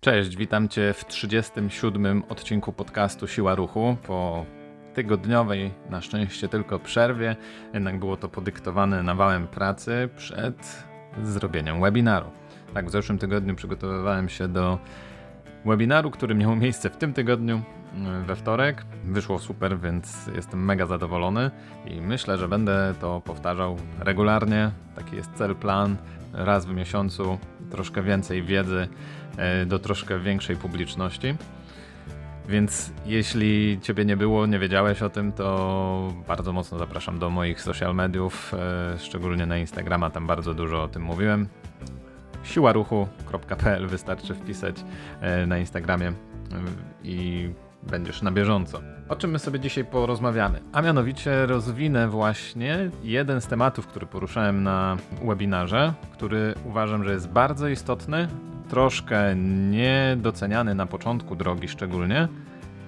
Cześć, witam Cię w 37 odcinku podcastu Siła Ruchu. Po tygodniowej, na szczęście tylko przerwie, jednak było to podyktowane nawałem pracy przed zrobieniem webinaru. Tak, w zeszłym tygodniu przygotowywałem się do webinaru, który miał miejsce w tym tygodniu, mm, we wtorek. Wyszło super, więc jestem mega zadowolony i myślę, że będę to powtarzał regularnie. Taki jest cel, plan. Raz w miesiącu troszkę więcej wiedzy e, do troszkę większej publiczności. Więc jeśli ciebie nie było, nie wiedziałeś o tym, to bardzo mocno zapraszam do moich social mediów, e, szczególnie na Instagrama, tam bardzo dużo o tym mówiłem. siłaruchu.pl wystarczy wpisać e, na Instagramie i będziesz na bieżąco. O czym my sobie dzisiaj porozmawiamy? A mianowicie rozwinę właśnie jeden z tematów, który poruszałem na webinarze, który uważam, że jest bardzo istotny, troszkę niedoceniany na początku drogi szczególnie,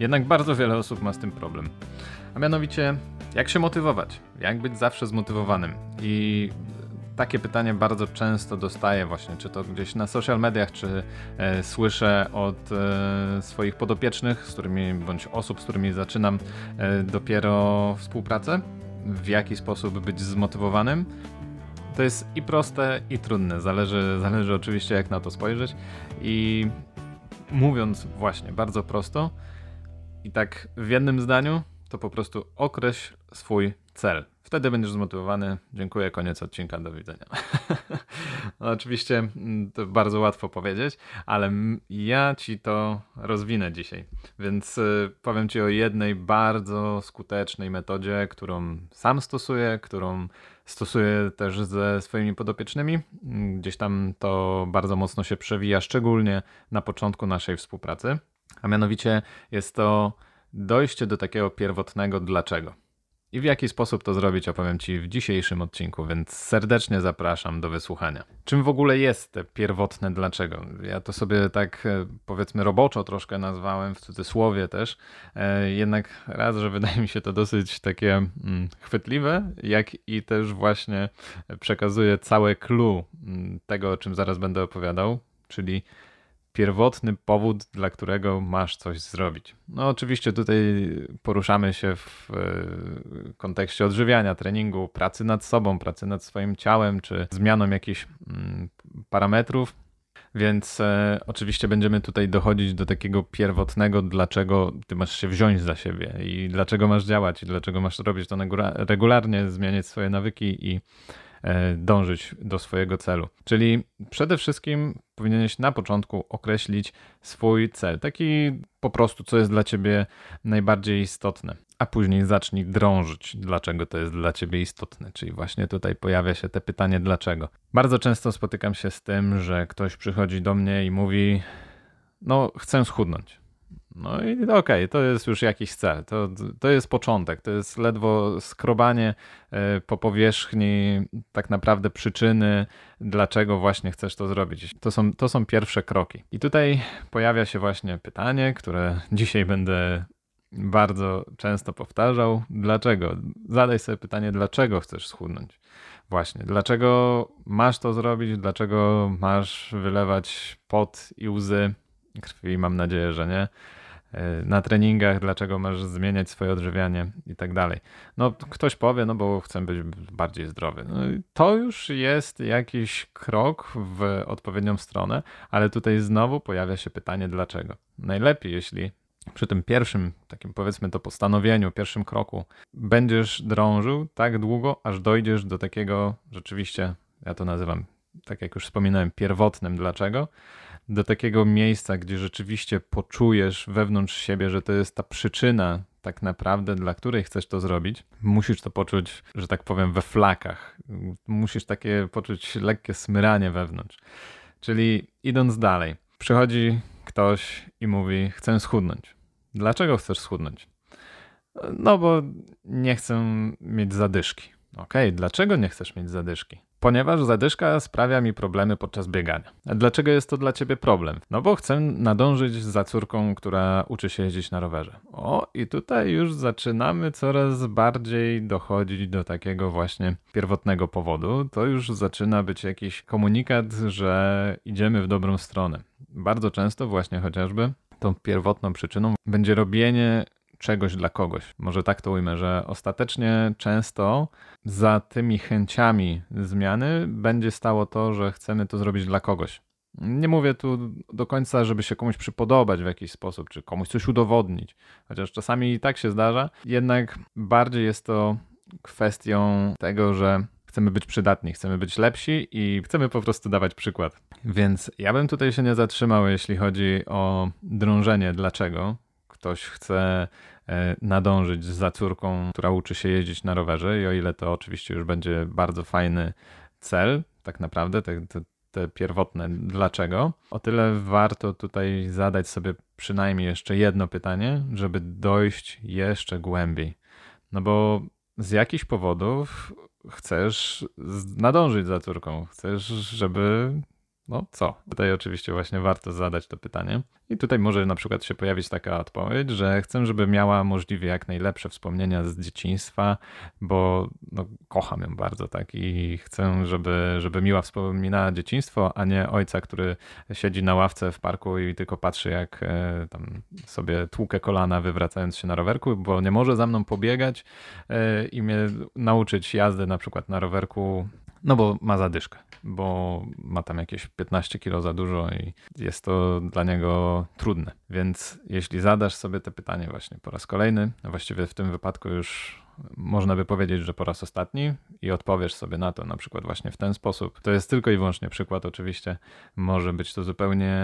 jednak bardzo wiele osób ma z tym problem. A mianowicie, jak się motywować? Jak być zawsze zmotywowanym? I takie pytanie bardzo często dostaję właśnie, czy to gdzieś na social mediach, czy e, słyszę od e, swoich podopiecznych, z którymi, bądź osób, z którymi zaczynam e, dopiero współpracę, w jaki sposób być zmotywowanym. To jest i proste, i trudne, zależy, zależy oczywiście jak na to spojrzeć i mówiąc właśnie bardzo prosto i tak w jednym zdaniu, to po prostu określ swój cel. Wtedy będziesz zmotywowany. Dziękuję, koniec odcinka, do widzenia. no, oczywiście mm, to bardzo łatwo powiedzieć, ale ja ci to rozwinę dzisiaj. Więc y, powiem ci o jednej bardzo skutecznej metodzie, którą sam stosuję, którą stosuję też ze swoimi podopiecznymi. Gdzieś tam to bardzo mocno się przewija, szczególnie na początku naszej współpracy. A mianowicie jest to dojście do takiego pierwotnego dlaczego. I w jaki sposób to zrobić opowiem Ci w dzisiejszym odcinku, więc serdecznie zapraszam do wysłuchania. Czym w ogóle jest te pierwotne dlaczego? Ja to sobie tak e, powiedzmy roboczo troszkę nazwałem, w cudzysłowie też, e, jednak raz, że wydaje mi się to dosyć takie mm, chwytliwe, jak i też właśnie przekazuje całe clue mm, tego, o czym zaraz będę opowiadał, czyli pierwotny powód, dla którego masz coś zrobić. No, oczywiście tutaj poruszamy się w e, kontekście odżywiania, treningu, pracy nad sobą, pracy nad swoim ciałem, czy zmianą jakichś mm, parametrów. Więc e, oczywiście będziemy tutaj dochodzić do takiego pierwotnego, dlaczego ty masz się wziąć za siebie i dlaczego masz działać i dlaczego masz robić to regularnie, zmieniać swoje nawyki i dążyć do swojego celu. Czyli przede wszystkim powinieneś na początku określić swój cel, taki po prostu, co jest dla ciebie najbardziej istotne, a później zacznij drążyć, dlaczego to jest dla ciebie istotne. Czyli właśnie tutaj pojawia się te pytanie, dlaczego. Bardzo często spotykam się z tym, że ktoś przychodzi do mnie i mówi: No, chcę schudnąć. No i okej, okay, to jest już jakiś cel. To, to jest początek, to jest ledwo skrobanie e, po powierzchni tak naprawdę przyczyny, dlaczego właśnie chcesz to zrobić. To są, to są pierwsze kroki. I tutaj pojawia się właśnie pytanie, które dzisiaj będę bardzo często powtarzał. Dlaczego? Zadaj sobie pytanie, dlaczego chcesz schudnąć. Właśnie, dlaczego masz to zrobić, dlaczego masz wylewać pot i łzy krwi, mam nadzieję, że nie na treningach, dlaczego masz zmieniać swoje odżywianie i tak dalej. No, ktoś powie, no bo chcę być bardziej zdrowy. No, to już jest jakiś krok w odpowiednią stronę, ale tutaj znowu pojawia się pytanie, dlaczego. Najlepiej, jeśli przy tym pierwszym, takim powiedzmy to postanowieniu, pierwszym kroku, będziesz drążył tak długo, aż dojdziesz do takiego rzeczywiście, ja to nazywam, tak jak już wspominałem, pierwotnym dlaczego, do takiego miejsca, gdzie rzeczywiście poczujesz wewnątrz siebie, że to jest ta przyczyna tak naprawdę, dla której chcesz to zrobić, musisz to poczuć, że tak powiem, we flakach. Musisz takie poczuć lekkie smyranie wewnątrz. Czyli idąc dalej, przychodzi ktoś i mówi: Chcę schudnąć. Dlaczego chcesz schudnąć? No, bo nie chcę mieć zadyszki. Okej, okay, dlaczego nie chcesz mieć zadyszki? Ponieważ zadyszka sprawia mi problemy podczas biegania. A dlaczego jest to dla ciebie problem? No bo chcę nadążyć za córką, która uczy się jeździć na rowerze. O, i tutaj już zaczynamy coraz bardziej dochodzić do takiego właśnie pierwotnego powodu. To już zaczyna być jakiś komunikat, że idziemy w dobrą stronę. bardzo często właśnie chociażby tą pierwotną przyczyną będzie robienie czegoś dla kogoś. Może tak to ujmę, że ostatecznie często za tymi chęciami zmiany będzie stało to, że chcemy to zrobić dla kogoś. Nie mówię tu do końca, żeby się komuś przypodobać w jakiś sposób, czy komuś coś udowodnić, chociaż czasami i tak się zdarza. Jednak bardziej jest to kwestią tego, że chcemy być przydatni, chcemy być lepsi i chcemy po prostu dawać przykład. Więc ja bym tutaj się nie zatrzymał, jeśli chodzi o drążenie. Dlaczego? Ktoś chce e, nadążyć za córką, która uczy się jeździć na rowerze, i o ile to oczywiście już będzie bardzo fajny cel, tak naprawdę, te, te, te pierwotne dlaczego, o tyle warto tutaj zadać sobie przynajmniej jeszcze jedno pytanie, żeby dojść jeszcze głębiej. No bo z jakichś powodów chcesz nadążyć za córką, chcesz, żeby no co? Tutaj oczywiście właśnie warto zadać to pytanie. I tutaj może na przykład się pojawić taka odpowiedź, że chcę, żeby miała możliwie jak najlepsze wspomnienia z dzieciństwa, bo no, kocham ją bardzo, tak? I chcę, żeby, żeby miła wspominała dzieciństwo, a nie ojca, który siedzi na ławce w parku i tylko patrzy, jak e, tam sobie tłukę kolana, wywracając się na rowerku, bo nie może za mną pobiegać e, i mnie nauczyć jazdy na przykład na rowerku no bo ma zadyszkę, bo ma tam jakieś 15 kilo za dużo i jest to dla niego trudne. Więc jeśli zadasz sobie te pytanie właśnie po raz kolejny, właściwie w tym wypadku już można by powiedzieć, że po raz ostatni i odpowiesz sobie na to na przykład właśnie w ten sposób. To jest tylko i wyłącznie przykład, oczywiście może być to zupełnie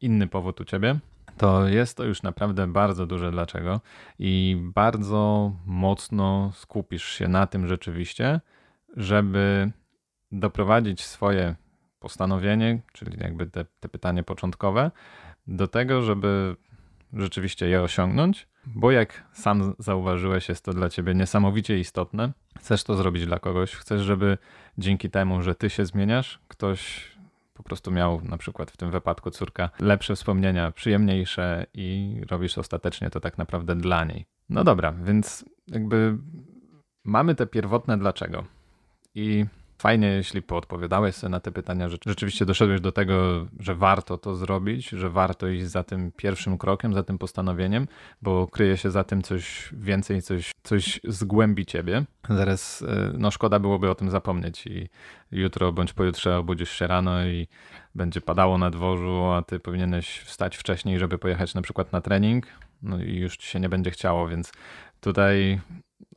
inny powód u ciebie, to jest to już naprawdę bardzo duże dlaczego i bardzo mocno skupisz się na tym rzeczywiście, żeby doprowadzić swoje postanowienie, czyli jakby te, te pytanie początkowe, do tego, żeby rzeczywiście je osiągnąć, bo jak sam zauważyłeś, jest to dla ciebie niesamowicie istotne. Chcesz to zrobić dla kogoś, chcesz, żeby dzięki temu, że ty się zmieniasz, ktoś po prostu miał na przykład w tym wypadku córka lepsze wspomnienia, przyjemniejsze i robisz ostatecznie to tak naprawdę dla niej. No dobra, więc jakby mamy te pierwotne dlaczego. I Fajnie, jeśli poodpowiadałeś sobie na te pytania, że rzeczywiście doszedłeś do tego, że warto to zrobić, że warto iść za tym pierwszym krokiem, za tym postanowieniem, bo kryje się za tym coś więcej, coś, coś zgłębi ciebie. Zaraz, e, no szkoda byłoby o tym zapomnieć i jutro bądź pojutrze obudzisz się rano i będzie padało na dworzu, a ty powinieneś wstać wcześniej, żeby pojechać na przykład na trening, no i już ci się nie będzie chciało, więc tutaj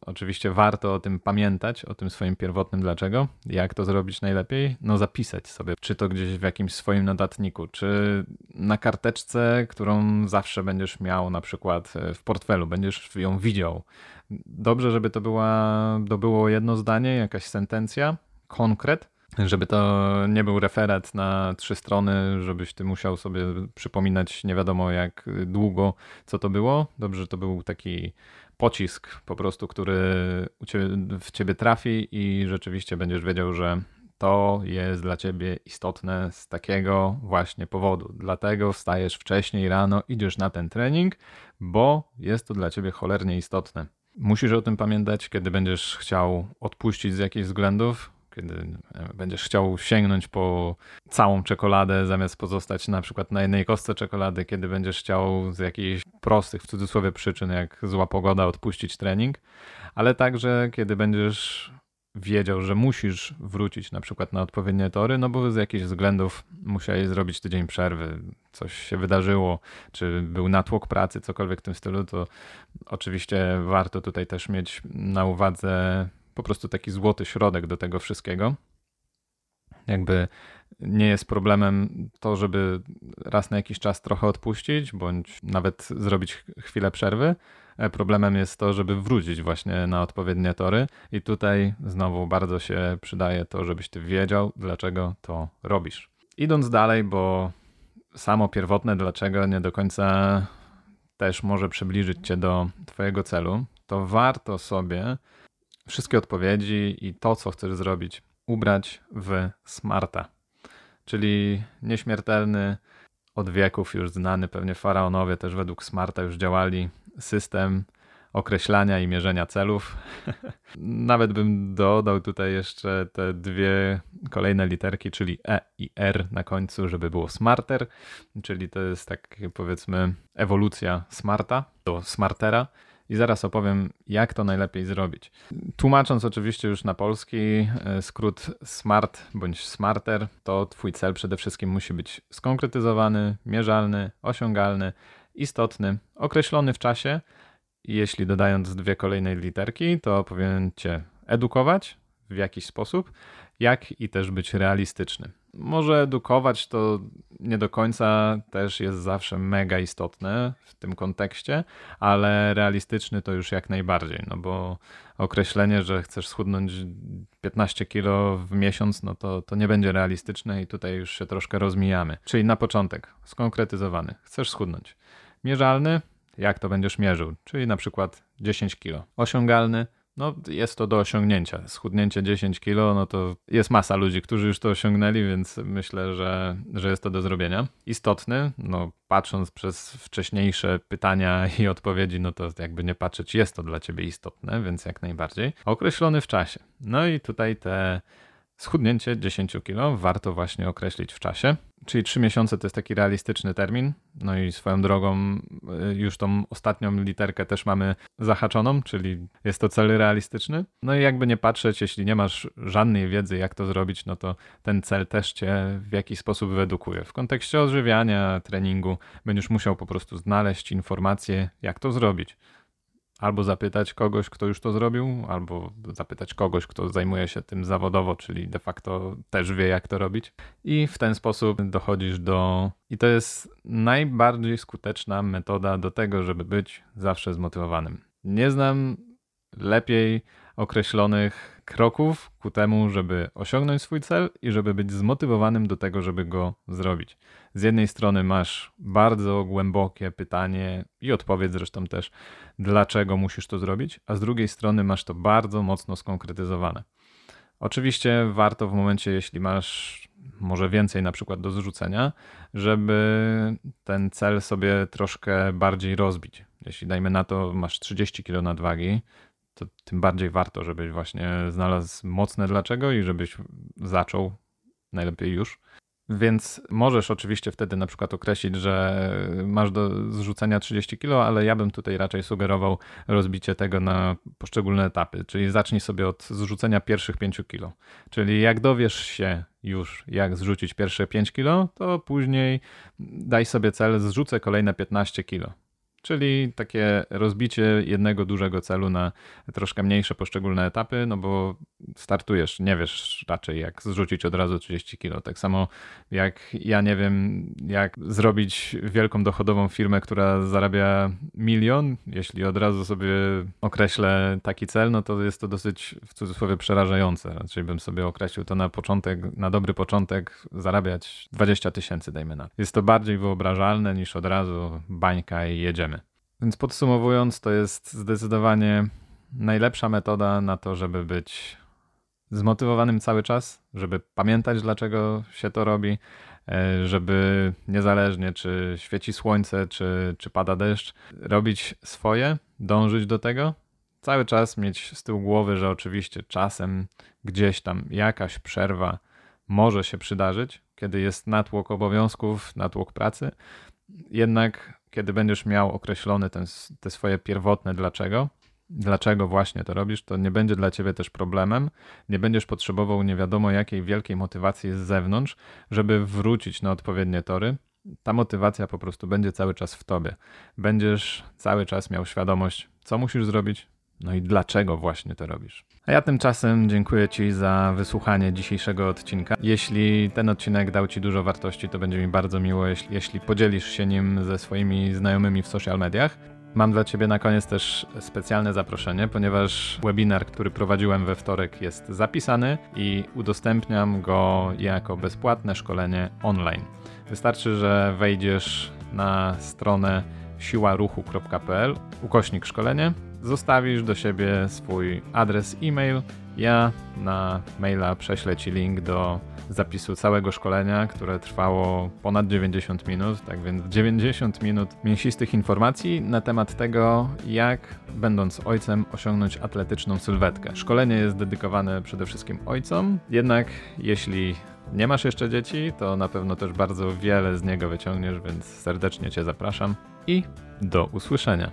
Oczywiście warto o tym pamiętać, o tym swoim pierwotnym dlaczego. Jak to zrobić najlepiej? No zapisać sobie, czy to gdzieś w jakimś swoim notatniku, czy na karteczce, którą zawsze będziesz miał na przykład e, w portfelu, będziesz ją widział. Dobrze, żeby to, była, to było jedno zdanie, jakaś sentencja, konkret, żeby to nie był referat na trzy strony, żebyś ty musiał sobie przypominać nie wiadomo jak długo, co to było. Dobrze, to był taki pocisk po prostu, który w ciebie trafi i rzeczywiście będziesz wiedział, że to jest dla ciebie istotne z takiego właśnie powodu. Dlatego wstajesz wcześniej rano, idziesz na ten trening, bo jest to dla ciebie cholernie istotne. Musisz o tym pamiętać, kiedy będziesz chciał odpuścić z jakichś względów, kiedy e, będziesz chciał sięgnąć po całą czekoladę, zamiast pozostać na przykład na jednej kostce czekolady, kiedy będziesz chciał z jakichś prostych, w cudzysłowie, przyczyn, jak zła pogoda, odpuścić trening, ale także kiedy będziesz wiedział, że musisz wrócić na przykład na odpowiednie tory, no bo z jakichś względów musiałeś zrobić tydzień przerwy, coś się wydarzyło, czy był natłok pracy, cokolwiek w tym stylu, to oczywiście warto tutaj też mieć na uwadze po prostu taki złoty środek do tego wszystkiego. Jakby nie jest problemem to, żeby raz na jakiś czas trochę odpuścić, bądź nawet zrobić chwilę przerwy. E, problemem jest to, żeby wrócić właśnie na odpowiednie tory, i tutaj znowu bardzo się przydaje to, żebyś ty wiedział, dlaczego to robisz. Idąc dalej, bo samo pierwotne dlaczego nie do końca też może przybliżyć cię do twojego celu, to warto sobie wszystkie odpowiedzi i to, co chcesz zrobić, ubrać w smarta. Czyli nieśmiertelny, od wieków już znany, pewnie faraonowie też według smarta już działali system określania i mierzenia celów. Nawet bym dodał tutaj jeszcze te dwie kolejne literki, czyli E i R na końcu, żeby było smarter, czyli to jest tak powiedzmy ewolucja smarta do smartera. I zaraz opowiem, jak to najlepiej zrobić. Tłumacząc oczywiście już na polski, e, skrót SMART bądź SMARTER, to Twój cel przede wszystkim musi być skonkretyzowany, mierzalny, osiągalny, istotny, określony w czasie jeśli dodając dwie kolejne literki, to powinien cię edukować w jakiś sposób, jak i też być realistyczny. Może edukować to nie do końca też jest zawsze mega istotne w tym kontekście, ale realistyczny to już jak najbardziej, no bo określenie, że chcesz schudnąć 15 kilo w miesiąc, no to, to nie będzie realistyczne i tutaj już się troszkę rozmijamy. Czyli na początek skonkretyzowany, chcesz schudnąć. Mierzalny, jak to będziesz mierzył, czyli na przykład 10 kg. Osiągalny, no jest to do osiągnięcia. Schudnięcie 10 kg, no to jest masa ludzi, którzy już to osiągnęli, więc myślę, że, że jest to do zrobienia. Istotny, no patrząc przez wcześniejsze pytania i odpowiedzi, no to jakby nie patrzeć, jest to dla ciebie istotne, więc jak najbardziej. Określony w czasie. No i tutaj te schudnięcie 10 kg warto właśnie określić w czasie. Czyli trzy miesiące to jest taki realistyczny termin. No i swoją drogą y, już tą ostatnią literkę też mamy zahaczoną, czyli jest to cel realistyczny. No i jakby nie patrzeć, jeśli nie masz żadnej wiedzy, jak to zrobić, no to ten cel też cię w jakiś sposób wyedukuje. W kontekście odżywiania, treningu będziesz musiał po prostu znaleźć informacje, jak to zrobić albo zapytać kogoś, kto już to zrobił, albo zapytać kogoś, kto zajmuje się tym zawodowo, czyli de facto też wie, jak to robić. I w ten sposób dochodzisz do. I to jest najbardziej skuteczna metoda do tego, żeby być zawsze zmotywowanym. Nie znam lepiej określonych kroków ku temu, żeby osiągnąć swój cel i żeby być zmotywowanym do tego, żeby go zrobić. Z jednej strony masz bardzo głębokie pytanie i odpowiedź zresztą też, dlaczego musisz to zrobić, a z drugiej strony masz to bardzo mocno skonkretyzowane. Oczywiście warto w momencie, jeśli masz może więcej na przykład do zrzucenia, żeby ten cel sobie troszkę bardziej rozbić. Jeśli dajmy na to, masz 30 kg nadwagi, to tym bardziej warto, żebyś właśnie znalazł mocne dlaczego i żebyś zaczął najlepiej już. Więc możesz oczywiście wtedy na przykład określić, że masz do zrzucenia 30 kg, ale ja bym tutaj raczej sugerował rozbicie tego na poszczególne etapy. Czyli zacznij sobie od zrzucenia pierwszych 5 kg. Czyli jak dowiesz się już, jak zrzucić pierwsze 5 kg, to później daj sobie cel, zrzucę kolejne 15 kg. Czyli takie rozbicie jednego dużego celu na troszkę mniejsze poszczególne etapy, no bo startujesz, nie wiesz raczej jak zrzucić od razu 30 kilo. Tak samo jak ja nie wiem, jak zrobić wielką dochodową firmę, która zarabia milion. Jeśli od razu sobie określę taki cel, no to jest to dosyć w cudzysłowie przerażające. Raczej bym sobie określił to na początek, na dobry początek zarabiać 20 tysięcy, dajmy na. Jest to bardziej wyobrażalne niż od razu bańka i jedziemy. Więc podsumowując, to jest zdecydowanie najlepsza metoda na to, żeby być zmotywowanym cały czas, żeby pamiętać, dlaczego się to robi, e, żeby niezależnie czy świeci słońce, czy, czy pada deszcz, robić swoje, dążyć do tego. Cały czas mieć z tyłu głowy, że oczywiście czasem gdzieś tam jakaś przerwa może się przydarzyć, kiedy jest natłok obowiązków, natłok pracy. Jednak kiedy będziesz miał określone ten, te swoje pierwotne dlaczego, dlaczego właśnie to robisz, to nie będzie dla ciebie też problemem. Nie będziesz potrzebował nie wiadomo jakiej wielkiej motywacji z zewnątrz, żeby wrócić na odpowiednie tory. Ta motywacja po prostu będzie cały czas w tobie. Będziesz cały czas miał świadomość, co musisz zrobić, no i dlaczego właśnie to robisz? A ja tymczasem dziękuję Ci za wysłuchanie dzisiejszego odcinka. Jeśli ten odcinek dał Ci dużo wartości, to będzie mi bardzo miło, jeśli, jeśli podzielisz się nim ze swoimi znajomymi w social mediach. Mam dla Ciebie na koniec też specjalne zaproszenie, ponieważ webinar, który prowadziłem we wtorek, jest zapisany i udostępniam go jako bezpłatne szkolenie online. Wystarczy, że wejdziesz na stronę siłaruchu.pl ukośnik szkolenie zostawisz do siebie swój adres e-mail Ja na maila prześlę Ci link do zapisu całego szkolenia, które trwało ponad 90 minut, tak więc 90 minut mięsistych informacji na temat tego, jak będąc ojcem osiągnąć atletyczną sylwetkę. Szkolenie jest dedykowane przede wszystkim ojcom, jednak jeśli nie masz jeszcze dzieci, to na pewno też bardzo wiele z niego wyciągniesz, więc serdecznie Cię zapraszam i do usłyszenia.